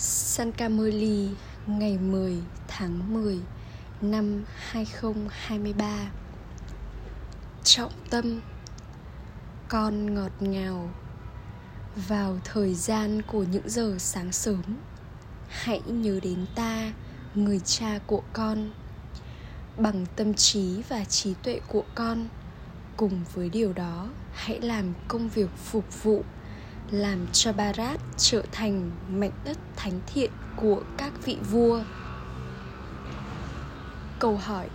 Sankamoli ngày 10 tháng 10 năm 2023 Trọng tâm Con ngọt ngào. Vào thời gian của những giờ sáng sớm Hãy nhớ đến ta, người cha của con. Bằng tâm trí và trí tuệ của con Cùng với điều đó, hãy làm công việc phục vụ làm cho Barat trở thành mảnh đất thánh thiện của các vị vua. Câu hỏi,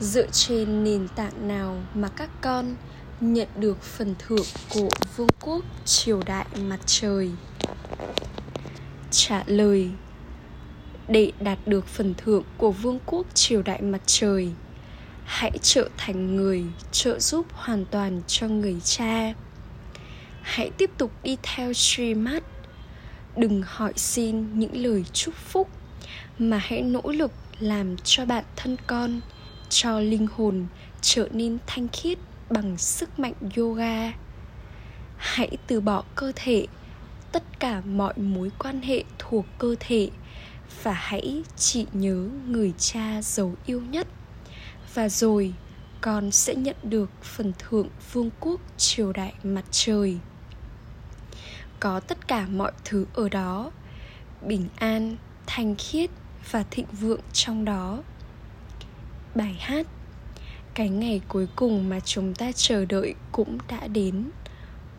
Dựa trên nền tảng nào mà các con nhận được phần thưởng của vương quốc triều đại mặt trời? Trả lời, Để đạt được phần thưởng của vương quốc triều đại mặt trời, Hãy trở thành người trợ giúp hoàn toàn cho người cha hãy tiếp tục đi theo Srimad đừng hỏi xin những lời chúc phúc, mà hãy nỗ lực làm cho bản thân con, cho linh hồn trở nên thanh khiết bằng sức mạnh yoga. Hãy từ bỏ cơ thể, tất cả mọi mối quan hệ thuộc cơ thể, và hãy chỉ nhớ người cha giàu yêu nhất. Và rồi, con sẽ nhận được phần thưởng vương quốc triều đại mặt trời có tất cả mọi thứ ở đó. Bình an, thanh khiết và thịnh vượng trong đó. Bài hát cái ngày cuối cùng mà chúng ta chờ đợi cũng đã đến.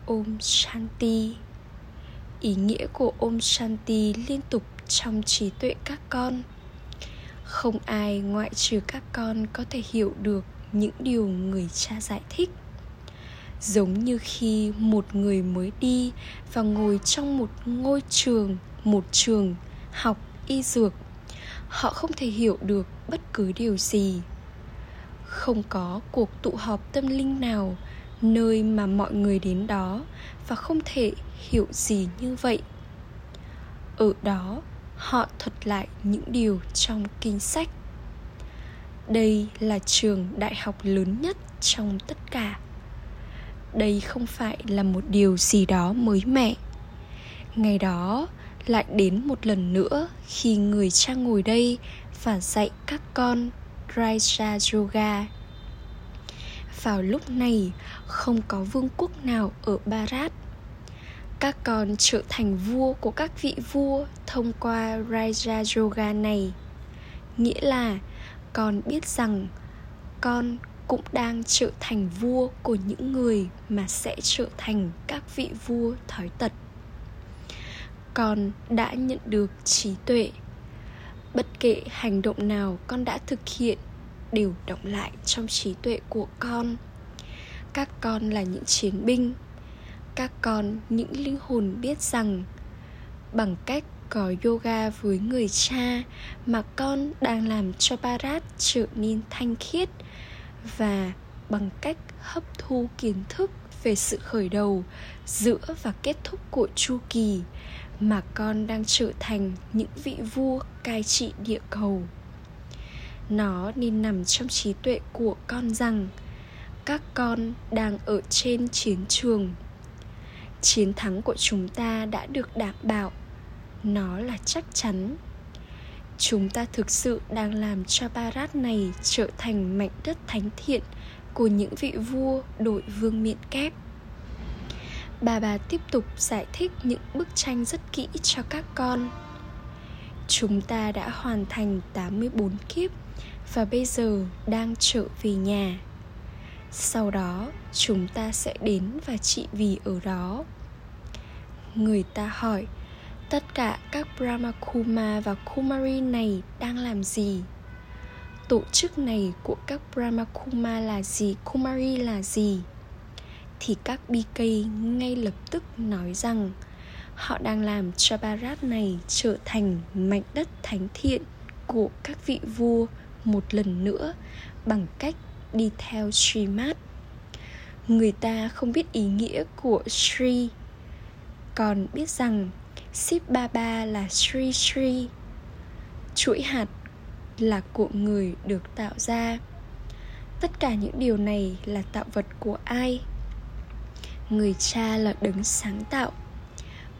Om Shanti. Ý nghĩa của Om Shanti liên tục trong trí tuệ các con. Không ai ngoại trừ các con có thể hiểu được những điều người cha giải thích giống như khi một người mới đi và ngồi trong một ngôi trường, một trường học y dược. Họ không thể hiểu được bất cứ điều gì. Không có cuộc tụ họp tâm linh nào nơi mà mọi người đến đó và không thể hiểu gì như vậy. Ở đó, họ thuật lại những điều trong kinh sách. Đây là trường đại học lớn nhất trong tất cả đây không phải là một điều gì đó mới mẻ ngày đó lại đến một lần nữa khi người cha ngồi đây và dạy các con Raja Yoga. Vào lúc này, không có vương quốc nào ở Bharat. Các con trở thành vua của các vị vua thông qua Raja Yoga này. Nghĩa là con biết rằng con cũng đang trở thành vua của những người mà sẽ trở thành các vị vua thói tật. Con đã nhận được trí tuệ. Bất kể hành động nào con đã thực hiện đều động lại trong trí tuệ của con. Các con là những chiến binh. Các con, những linh hồn biết rằng bằng cách có yoga với người cha mà con đang làm cho Bharat trở nên thanh khiết và bằng cách hấp thu kiến thức về sự khởi đầu giữa và kết thúc của chu kỳ mà con đang trở thành những vị vua cai trị địa cầu. Nó nên nằm trong trí tuệ của con rằng các con đang ở trên chiến trường. Chiến thắng của chúng ta đã được đảm bảo. Nó là chắc chắn chúng ta thực sự đang làm cho Bharat này trở thành mảnh đất thánh thiện của những vị vua đội vương miện kép. Bà bà tiếp tục giải thích những bức tranh rất kỹ cho các con. Chúng ta đã hoàn thành 84 kiếp và bây giờ đang trở về nhà. Sau đó, chúng ta sẽ đến và trị vì ở đó. Người ta hỏi, tất cả các Brahma Kuma và Kumari này đang làm gì? Tổ chức này của các Brahma Kuma là gì? Kumari là gì? Thì các BK ngay lập tức nói rằng họ đang làm cho Bharat này trở thành mảnh đất thánh thiện của các vị vua một lần nữa bằng cách đi theo Srimad. Người ta không biết ý nghĩa của Sri, còn biết rằng Ship Baba là Sri Sri. Chuỗi hạt là của người được tạo ra. Tất cả những điều này là tạo vật của ai? Người cha là đấng sáng tạo.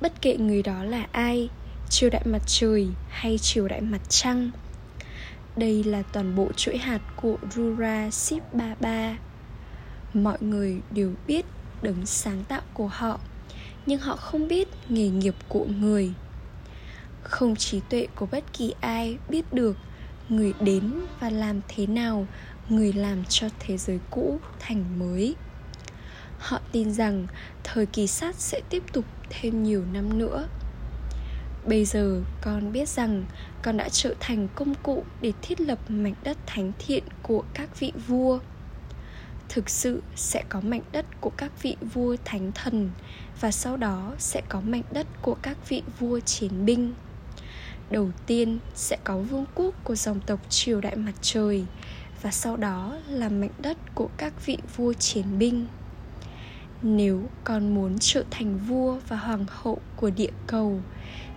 Bất kể người đó là ai triều đại mặt trời hay triều đại mặt trăng. Đây là toàn bộ chuỗi hạt của Rura Sip Baba. Mọi người đều biết đấng sáng tạo của họ, nhưng họ không biết nghề nghiệp của người. Không trí tuệ của bất kỳ ai biết được người đến và làm thế nào người làm cho thế giới cũ thành mới. Họ tin rằng thời kỳ sắt sẽ tiếp tục thêm nhiều năm nữa Bây giờ con biết rằng con đã trở thành công cụ để thiết lập mảnh đất thánh thiện của các vị vua. Thực sự sẽ có mảnh đất của các vị vua thánh thần và sau đó sẽ có mảnh đất của các vị vua chiến binh. Đầu tiên sẽ có vương quốc của dòng tộc triều đại mặt trời và sau đó là mảnh đất của các vị vua chiến binh. Nếu con muốn trở thành vua và hoàng hậu của địa cầu,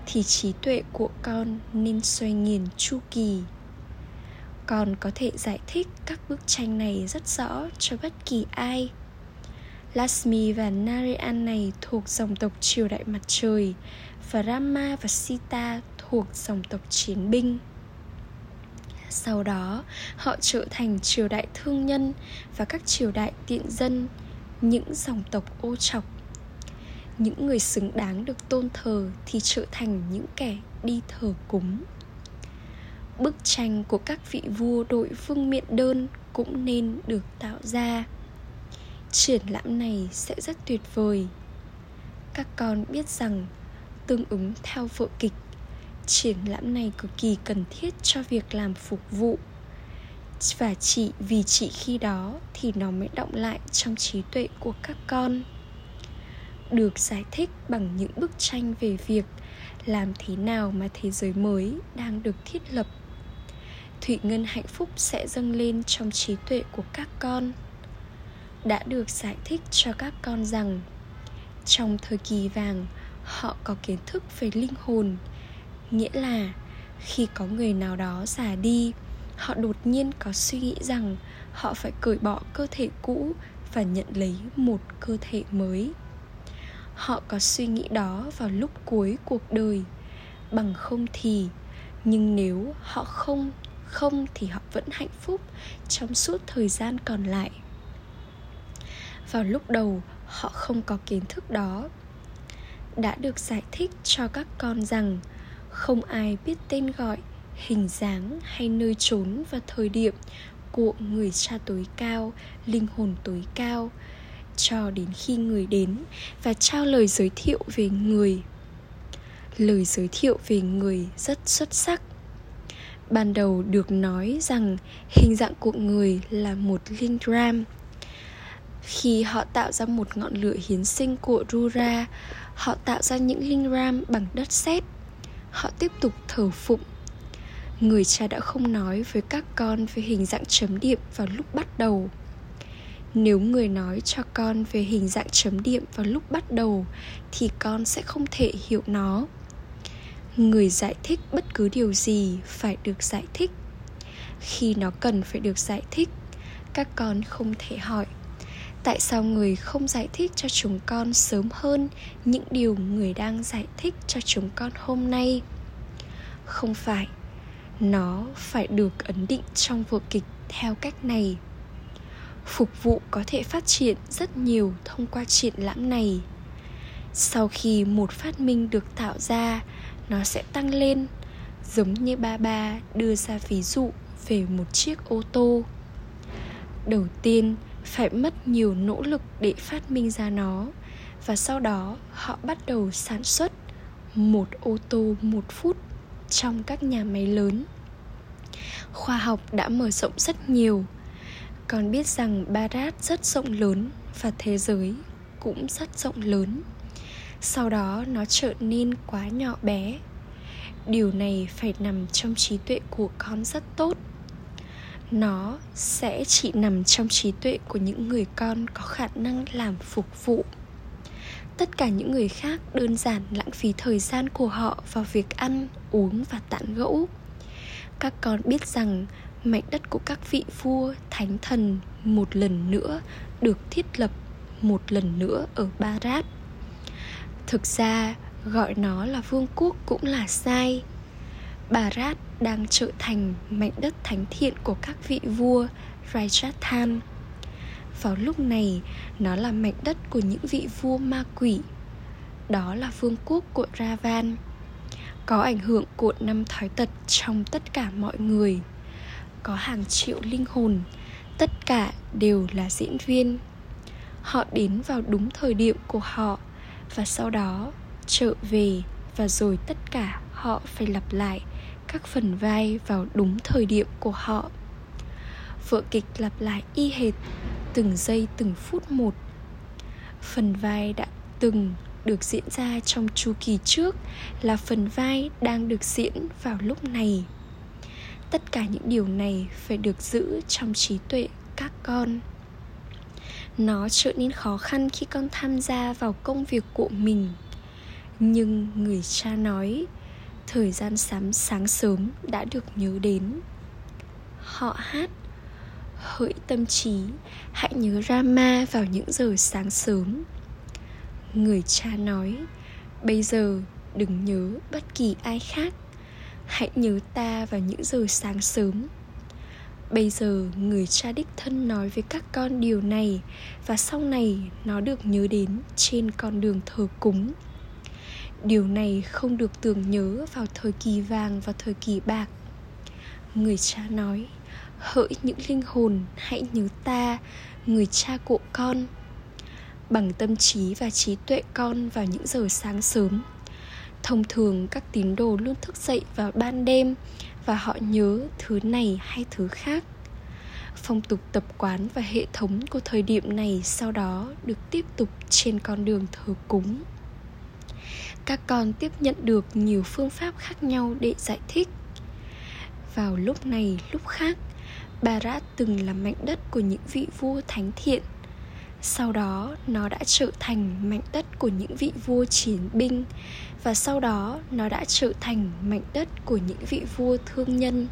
thì trí tuệ của con nên xoay nghiền chu kỳ còn có thể giải thích các bức tranh này rất rõ cho bất kỳ ai. Lasmi và Narayan này thuộc dòng tộc triều đại mặt trời và Rama và Sita thuộc dòng tộc chiến binh. Sau đó, họ trở thành triều đại thương nhân và các triều đại tiện dân, những dòng tộc ô trọc những người xứng đáng được tôn thờ thì trở thành những kẻ đi thờ cúng bức tranh của các vị vua đội vương miện đơn cũng nên được tạo ra. Triển lãm này sẽ rất tuyệt vời. Các con biết rằng, tương ứng theo vở kịch, triển lãm này cực kỳ cần thiết cho việc làm phục vụ. Và chỉ vì chỉ khi đó thì nó mới động lại trong trí tuệ của các con. Được giải thích bằng những bức tranh về việc làm thế nào mà thế giới mới đang được thiết lập thủy ngân hạnh phúc sẽ dâng lên trong trí tuệ của các con. Đã được giải thích cho các con rằng, trong thời kỳ vàng, họ có kiến thức về linh hồn. Nghĩa là, khi có người nào đó già đi, họ đột nhiên có suy nghĩ rằng họ phải cởi bỏ cơ thể cũ và nhận lấy một cơ thể mới. Họ có suy nghĩ đó vào lúc cuối cuộc đời. Bằng không thì, nhưng nếu họ không không thì họ vẫn hạnh phúc trong suốt thời gian còn lại. Vào lúc đầu, họ không có kiến thức đó. Đã được giải thích cho các con rằng không ai biết tên gọi, hình dáng hay nơi trốn và thời điểm của người cha tối cao, linh hồn tối cao cho đến khi người đến và trao lời giới thiệu về người. Lời giới thiệu về người rất xuất sắc ban đầu được nói rằng hình dạng của người là một linh gram khi họ tạo ra một ngọn lửa hiến sinh của Rura, họ tạo ra những linh ram bằng đất sét. Họ tiếp tục thờ phụng. Người cha đã không nói với các con về hình dạng chấm điểm vào lúc bắt đầu nếu người nói cho con về hình dạng chấm điểm vào lúc bắt đầu thì con sẽ không thể hiểu nó người giải thích bất cứ điều gì phải được giải thích. Khi nó cần phải được giải thích, các con không thể hỏi, tại sao người không giải thích cho chúng con sớm hơn những điều người đang giải thích cho chúng con hôm nay? Không phải, nó phải được ấn định trong vở kịch theo cách này. Phục vụ có thể phát triển rất nhiều thông qua triển lãm này. Sau khi một phát minh được tạo ra nó sẽ tăng lên, giống như ba ba đưa ra ví dụ về một chiếc ô tô. Đầu tiên, phải mất nhiều nỗ lực để phát minh ra nó, và sau đó họ bắt đầu sản xuất một ô tô một phút trong các nhà máy lớn. Khoa học đã mở rộng rất nhiều. Còn biết rằng Barat rất rộng lớn và thế giới cũng rất rộng lớn sau đó, nó trở nên quá nhỏ bé. Điều này phải nằm trong trí tuệ của con rất tốt. Nó sẽ chỉ nằm trong trí tuệ của những người con có khả năng làm phục vụ. Tất cả những người khác đơn giản lãng phí thời gian của họ vào việc ăn, uống và tán gẫu. Các con biết rằng mảnh đất của các vị vua, thánh thần một lần nữa được thiết lập một lần nữa ở Barat. Thực ra, gọi nó là vương quốc cũng là sai Bharat đang trở thành mảnh đất thánh thiện của các vị vua Rajasthan. Vào lúc này, nó là mảnh đất của những vị vua ma quỷ. Đó là vương quốc của Ravan. Có ảnh hưởng của năm thói tật trong tất cả mọi người. Có hàng triệu linh hồn, tất cả đều là diễn viên. Họ đến vào đúng thời điểm của họ và sau đó, trở về và rồi tất cả họ phải lặp lại các phần vai vào đúng thời điểm của họ. Vở kịch lặp lại y hệt từng giây từng phút một. Phần vai đã từng được diễn ra trong chu kỳ trước là phần vai đang được diễn vào lúc này. Tất cả những điều này phải được giữ trong trí tuệ các con nó trở nên khó khăn khi con tham gia vào công việc của mình. Nhưng người cha nói, thời gian sắm sáng sớm đã được nhớ đến. Họ hát, hỡi tâm trí, hãy nhớ rama vào những giờ sáng sớm. Người cha nói, bây giờ đừng nhớ bất kỳ ai khác. Hãy nhớ ta vào những giờ sáng sớm bây giờ người cha đích thân nói với các con điều này, và sau này nó được nhớ đến trên con đường thờ cúng. Điều này không được tưởng nhớ vào thời kỳ vàng và thời kỳ bạc. Người cha nói, hỡi những linh hồn, hãy nhớ ta, người cha của con. Bằng tâm trí và trí tuệ con vào những giờ sáng sớm thông thường các tín đồ luôn thức dậy vào ban đêm và họ nhớ thứ này hay thứ khác. Phong tục tập quán và hệ thống của thời điểm này sau đó được tiếp tục trên con đường thờ cúng. Các con tiếp nhận được nhiều phương pháp khác nhau để giải thích. Vào lúc này, lúc khác Barat từng là mảnh đất của những vị vua thánh thiện sau đó, nó đã trở thành mảnh đất của những vị vua chiến binh. Và sau đó, nó đã trở thành mảnh đất của những vị vua thương nhân.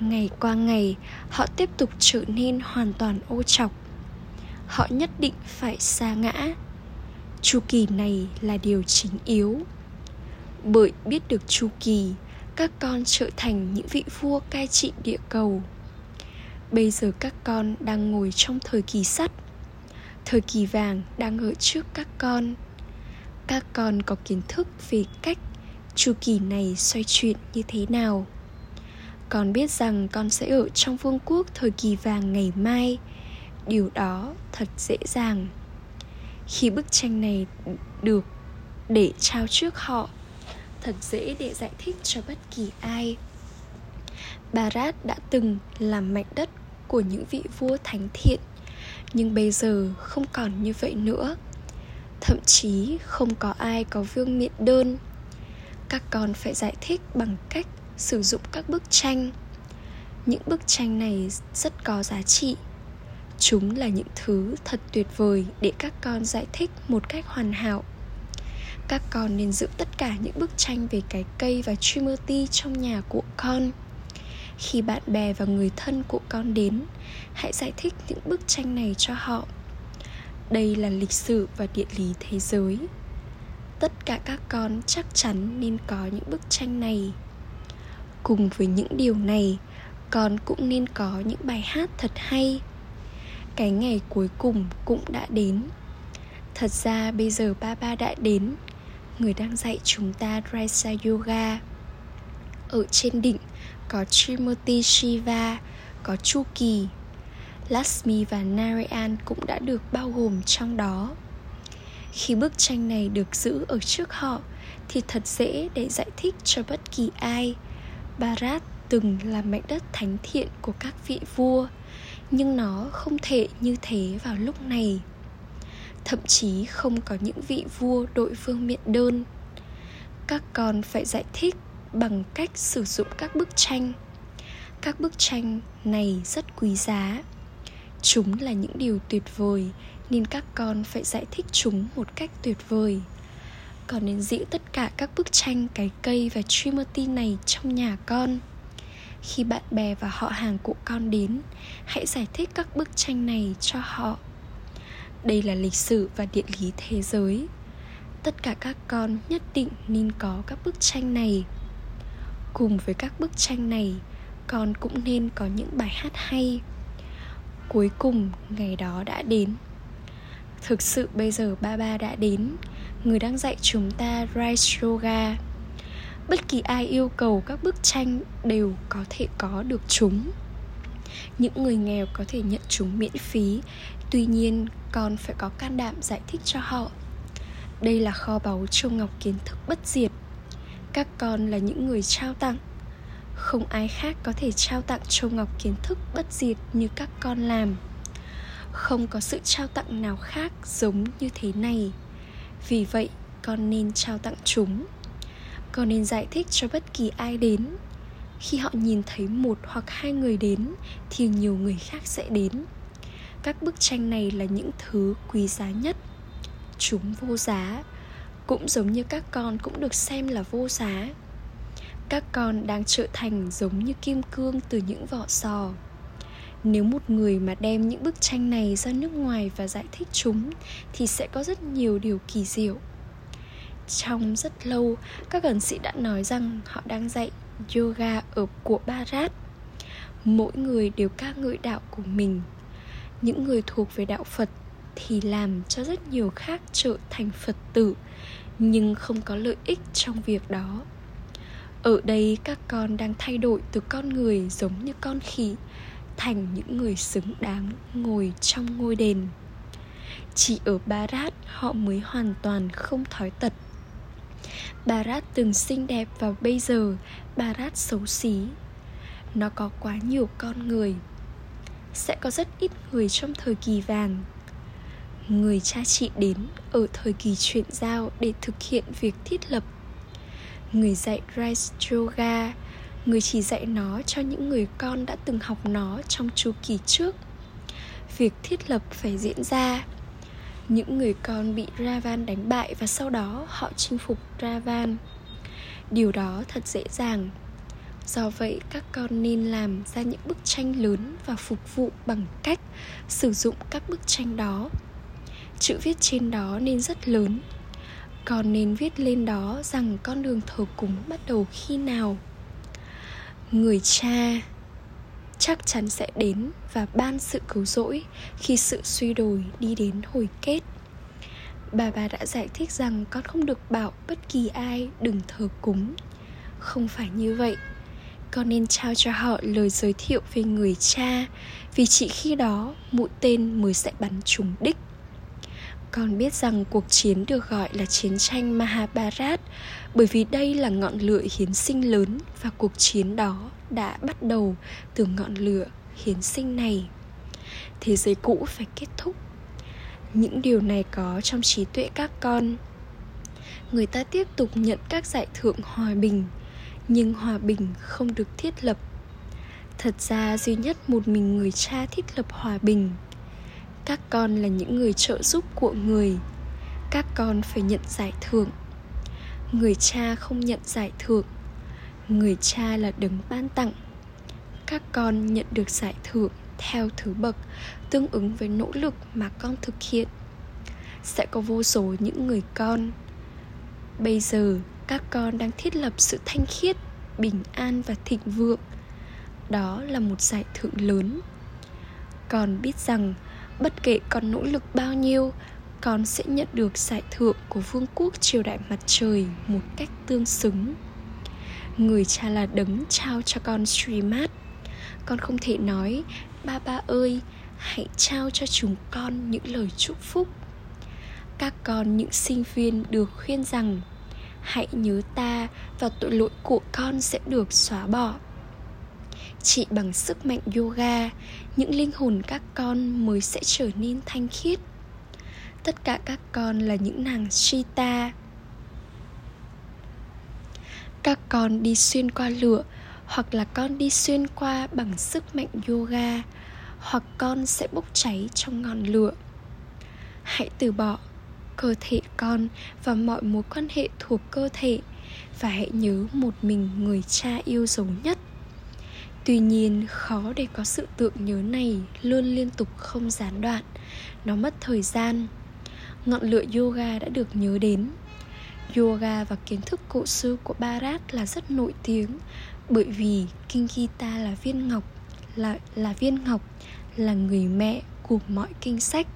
Ngày qua ngày, họ tiếp tục trở nên hoàn toàn ô trọc họ nhất định phải xa ngã. Chu kỳ này là điều chính yếu. Bởi biết được chu kỳ, các con trở thành những vị vua cai trị địa cầu. Bây giờ các con đang ngồi trong thời kỳ sắt thời kỳ vàng đang ở trước các con. Các con có kiến thức về cách chu kỳ này xoay chuyển như thế nào. Con biết rằng con sẽ ở trong vương quốc thời kỳ vàng ngày mai. Điều đó thật dễ dàng. Khi bức tranh này được để trao trước họ, thật dễ để giải thích cho bất kỳ ai. Barat đã từng làm mảnh đất của những vị vua thánh thiện nhưng bây giờ không còn như vậy nữa. Thậm chí không có ai có vương miện đơn. Các con phải giải thích bằng cách sử dụng các bức tranh. Những bức tranh này rất có giá trị. Chúng là những thứ thật tuyệt vời để các con giải thích một cách hoàn hảo. Các con nên giữ tất cả những bức tranh về cái cây và Trimurti trong nhà của con khi bạn bè và người thân của con đến. Hãy giải thích những bức tranh này cho họ. Đây là lịch sử và địa lý thế giới. Tất cả các con chắc chắn nên có những bức tranh này. Cùng với những điều này, con cũng nên có những bài hát thật hay. Cái ngày cuối cùng cũng đã đến. Thật ra bây giờ ba ba đã đến. Người đang dạy chúng ta Raisa Yoga ở trên đỉnh có Trimurti Shiva, có Chu Kỳ. Lakshmi và Narayan cũng đã được bao gồm trong đó. Khi bức tranh này được giữ ở trước họ, thì thật dễ để giải thích cho bất kỳ ai. Bharat từng là mảnh đất thánh thiện của các vị vua, nhưng nó không thể như thế vào lúc này. Thậm chí không có những vị vua đội vương miện đơn. Các con phải giải thích bằng cách sử dụng các bức tranh. Các bức tranh này rất quý giá. Chúng là những điều tuyệt vời, nên các con phải giải thích chúng một cách tuyệt vời. Con nên giữ tất cả các bức tranh, cái cây và trimurti này trong nhà con. Khi bạn bè và họ hàng của con đến, hãy giải thích các bức tranh này cho họ. Đây là lịch sử và địa lý thế giới. Tất cả các con nhất định nên có các bức tranh này cùng với các bức tranh này, con cũng nên có những bài hát hay. Cuối cùng, ngày đó đã đến. Thực sự bây giờ ba ba đã đến. Người đang dạy chúng ta rice yoga. Bất kỳ ai yêu cầu các bức tranh đều có thể có được chúng. Những người nghèo có thể nhận chúng miễn phí. Tuy nhiên, con phải có can đảm giải thích cho họ. Đây là kho báu châu ngọc kiến thức bất diệt các con là những người trao tặng. Không ai khác có thể trao tặng châu ngọc kiến thức bất diệt như các con làm. Không có sự trao tặng nào khác giống như thế này. Vì vậy, con nên trao tặng chúng. Con nên giải thích cho bất kỳ ai đến. Khi họ nhìn thấy một hoặc hai người đến, thì nhiều người khác sẽ đến. Các bức tranh này là những thứ quý giá nhất. Chúng vô giá cũng giống như các con cũng được xem là vô giá. Các con đang trở thành giống như kim cương từ những vỏ sò. Nếu một người mà đem những bức tranh này ra nước ngoài và giải thích chúng, thì sẽ có rất nhiều điều kỳ diệu. Trong rất lâu, các ẩn sĩ đã nói rằng họ đang dạy yoga ở của Barat. mỗi người đều ca ngợi đạo của mình. Những người thuộc về đạo phật thì làm cho rất nhiều khác trở thành phật tử, nhưng không có lợi ích trong việc đó. Ở đây các con đang thay đổi từ con người giống như con khỉ, thành những người xứng đáng ngồi trong ngôi đền. Chỉ ở Barat họ mới hoàn toàn không thói tật. Barat từng xinh đẹp và bây giờ Barat xấu xí. Nó có quá nhiều con người. Sẽ có rất ít người trong thời kỳ vàng. Người cha chị đến ở thời kỳ chuyển giao để thực hiện việc thiết lập Người dạy Rice Yoga, Người chỉ dạy nó cho những người con đã từng học nó trong chu kỳ trước Việc thiết lập phải diễn ra những người con bị Ravan đánh bại và sau đó họ chinh phục Ravan. Điều đó thật dễ dàng. Do vậy, các con nên làm ra những bức tranh lớn và phục vụ bằng cách sử dụng các bức tranh đó. Chữ viết trên đó nên rất lớn. còn nên viết lên đó rằng con đường thờ cúng bắt đầu khi nào. Người cha chắc chắn sẽ đến và ban sự cứu rỗi khi sự suy đồi đi đến hồi kết bà bà đã giải thích rằng con không được bảo bất kỳ ai đừng thờ cúng không phải như vậy con nên trao cho họ lời giới thiệu về người cha, vì chỉ khi đó mũi tên mới sẽ bắn trúng đích con biết rằng cuộc chiến được gọi là chiến tranh Mahabharat bởi vì đây là ngọn lửa hiến sinh lớn và cuộc chiến đó đã bắt đầu từ ngọn lửa hiến sinh này. Thế giới cũ phải kết thúc. Những điều này có trong trí tuệ các con. Người ta tiếp tục nhận các giải thưởng hòa bình, nhưng hòa bình không được thiết lập. Thật ra duy nhất một mình người cha thiết lập hòa bình các con là những người trợ giúp của người. Các con phải nhận giải thưởng. Người cha không nhận giải thưởng. Người cha là đấng ban tặng. Các con nhận được giải thưởng theo thứ bậc, tương ứng với nỗ lực mà con thực hiện. Sẽ có vô số những người con. Bây giờ, các con đang thiết lập sự thanh khiết, bình an và thịnh vượng. Đó là một giải thưởng lớn. Con biết rằng bất kể con nỗ lực bao nhiêu, con sẽ nhận được giải thưởng của vương quốc triều đại mặt trời một cách tương xứng. Người cha là đấng trao cho con streamat con không thể nói, ba ba ơi, hãy trao cho chúng con những lời chúc phúc. Các con những sinh viên được khuyên rằng, hãy nhớ ta và tội lỗi của con sẽ được xóa bỏ chỉ bằng sức mạnh yoga, những linh hồn các con mới sẽ trở nên thanh khiết. Tất cả các con là những nàng Sita. Các con đi xuyên qua lửa, hoặc là con đi xuyên qua bằng sức mạnh yoga, hoặc con sẽ bốc cháy trong ngọn lửa. Hãy từ bỏ cơ thể con và mọi mối quan hệ thuộc cơ thể và hãy nhớ một mình người cha yêu dấu nhất tuy nhiên, khó để có sự tượng nhớ này luôn liên tục không gián đoạn. Nó mất thời gian. Ngọn lửa yoga đã được nhớ đến. Yoga và kiến thức cổ xưa của Bharat là rất nổi tiếng bởi vì kinh Gita là viên ngọc, là là viên ngọc, là người mẹ của mọi kinh sách.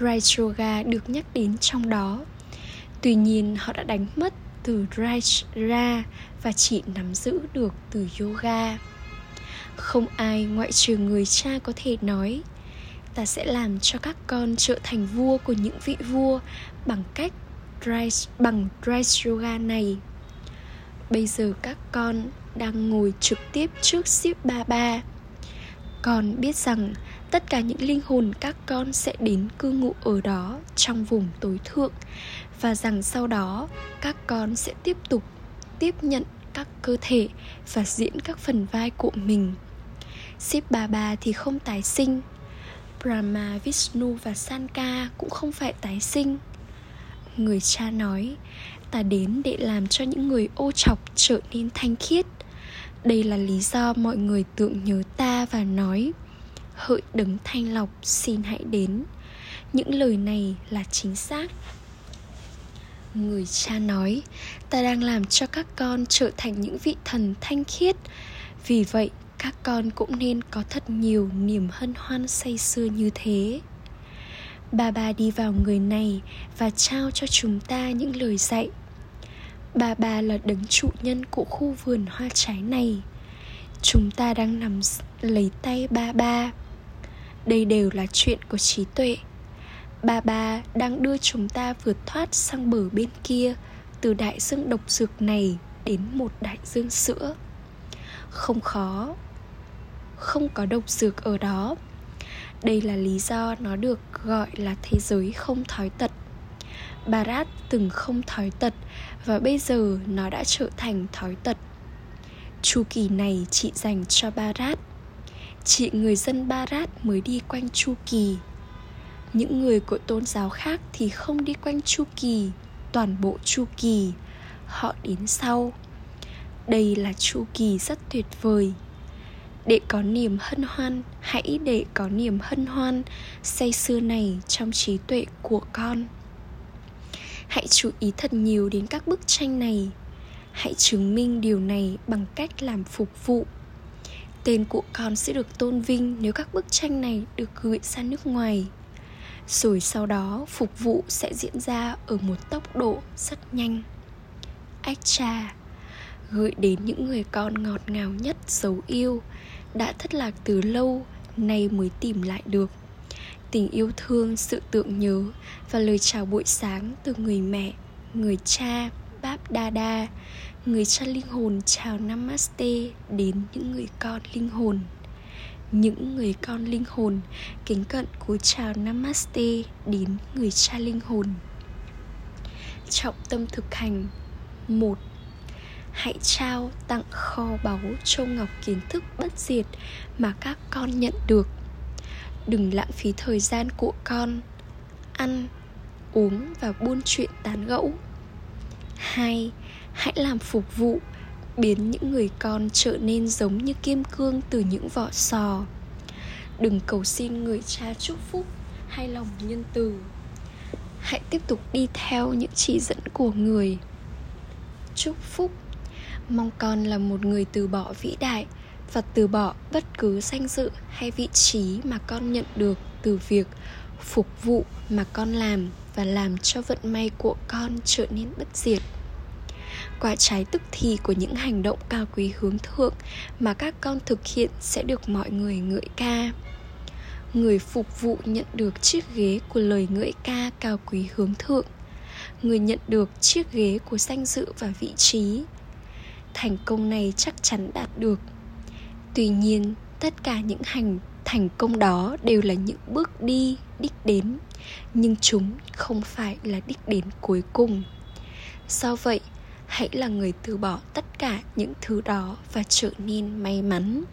Raj Yoga được nhắc đến trong đó. Tuy nhiên, họ đã đánh mất từ Raj ra và chỉ nắm giữ được từ yoga. Không ai ngoại trừ người cha có thể nói Ta sẽ làm cho các con trở thành vua của những vị vua bằng cách Drive, bằng Drive Yoga này. Bây giờ các con đang ngồi trực tiếp trước Ship Baba Con biết rằng tất cả những linh hồn các con sẽ đến cư ngụ ở đó trong vùng tối thượng và rằng sau đó các con sẽ tiếp tục tiếp nhận các cơ thể và diễn các phần vai của mình. Ship bà thì không tái sinh. Brahma, Vishnu và Sanka cũng không phải tái sinh. Người cha nói Ta đến để làm cho những người ô chọc trở nên thanh khiết. Đây là lý do mọi người tưởng nhớ ta và nói hỡi đấng thanh lọc xin hãy đến. Những lời này là chính xác người cha nói, ta đang làm cho các con trở thành những vị thần thanh khiết. Vì vậy, các con cũng nên có thật nhiều niềm hân hoan say sưa như thế. Bà bà đi vào người này và trao cho chúng ta những lời dạy. Bà bà là đấng trụ nhân của khu vườn hoa trái này. Chúng ta đang nằm lấy tay ba ba. Đây đều là chuyện của trí tuệ. Bà bà đang đưa chúng ta vượt thoát sang bờ bên kia, Từ đại dương độc dược này đến một đại dương sữa. Không khó, Không có độc dược ở đó. Đây là lý do nó được gọi là thế giới không thói tật. Barat từng không thói tật Và bây giờ nó đã trở thành thói tật. Chu kỳ này chị dành cho Barat Chị người dân Barat mới đi quanh chu kỳ những người của tôn giáo khác thì không đi quanh chu kỳ, toàn bộ chu kỳ. Họ đến sau. Đây là chu kỳ rất tuyệt vời. Để có niềm hân hoan, hãy để có niềm hân hoan say sưa này trong trí tuệ của con. Hãy chú ý thật nhiều đến các bức tranh này. Hãy chứng minh điều này bằng cách làm phục vụ. Tên của con sẽ được tôn vinh nếu các bức tranh này được gửi ra nước ngoài. Rồi sau đó phục vụ sẽ diễn ra ở một tốc độ rất nhanh. Ách cha Gửi đến những người con ngọt ngào nhất dấu yêu Đã thất lạc từ lâu Nay mới tìm lại được. Tình yêu thương, sự tượng nhớ Và lời chào buổi sáng từ người mẹ Người cha, Báp Đa Đa người cha linh hồn chào namaste đến những người con linh hồn những người con linh hồn. Kính cận cúi chào namaste đến người cha linh hồn. Trọng tâm thực hành. Một, hãy trao tặng kho báu châu ngọc kiến thức bất diệt mà các con nhận được. Đừng lãng phí thời gian của con. Ăn, uống và buôn chuyện tán gẫu. Hai, hãy làm phục vụ biến những người con trở nên giống như kim cương từ những vỏ sò. Đừng cầu xin người cha chúc phúc hay lòng nhân từ. Hãy tiếp tục đi theo những chỉ dẫn của người. Chúc phúc. Mong con là một người từ bỏ vĩ đại và từ bỏ bất cứ danh dự hay vị trí mà con nhận được từ việc phục vụ mà con làm và làm cho vận may của con trở nên bất diệt quả trái tức thì của những hành động cao quý hướng thượng mà các con thực hiện sẽ được mọi người ngợi ca. Người phục vụ nhận được chiếc ghế của lời ngợi ca cao quý hướng thượng. Người nhận được chiếc ghế của danh dự và vị trí. Thành công này chắc chắn đạt được. Tuy nhiên, tất cả những hành, thành công đó đều là những bước đi, đích đến, nhưng chúng không phải là đích đến cuối cùng. Do vậy hãy là người từ bỏ tất cả những thứ đó và trở nên may mắn.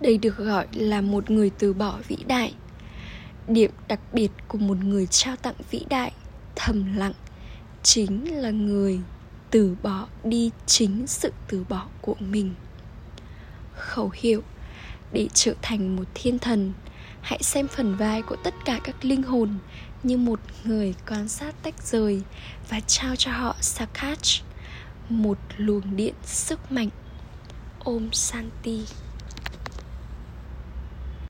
Đây được gọi là một người từ bỏ vĩ đại. Điểm đặc biệt của một người trao tặng vĩ đại, thầm lặng, chính là người từ bỏ đi chính sự từ bỏ của mình. Khẩu hiệu, để trở thành một thiên thần, hãy xem phần vai của tất cả các linh hồn như một người quan sát tách rời và trao cho họ Sakach, một luồng điện sức mạnh. Om Santi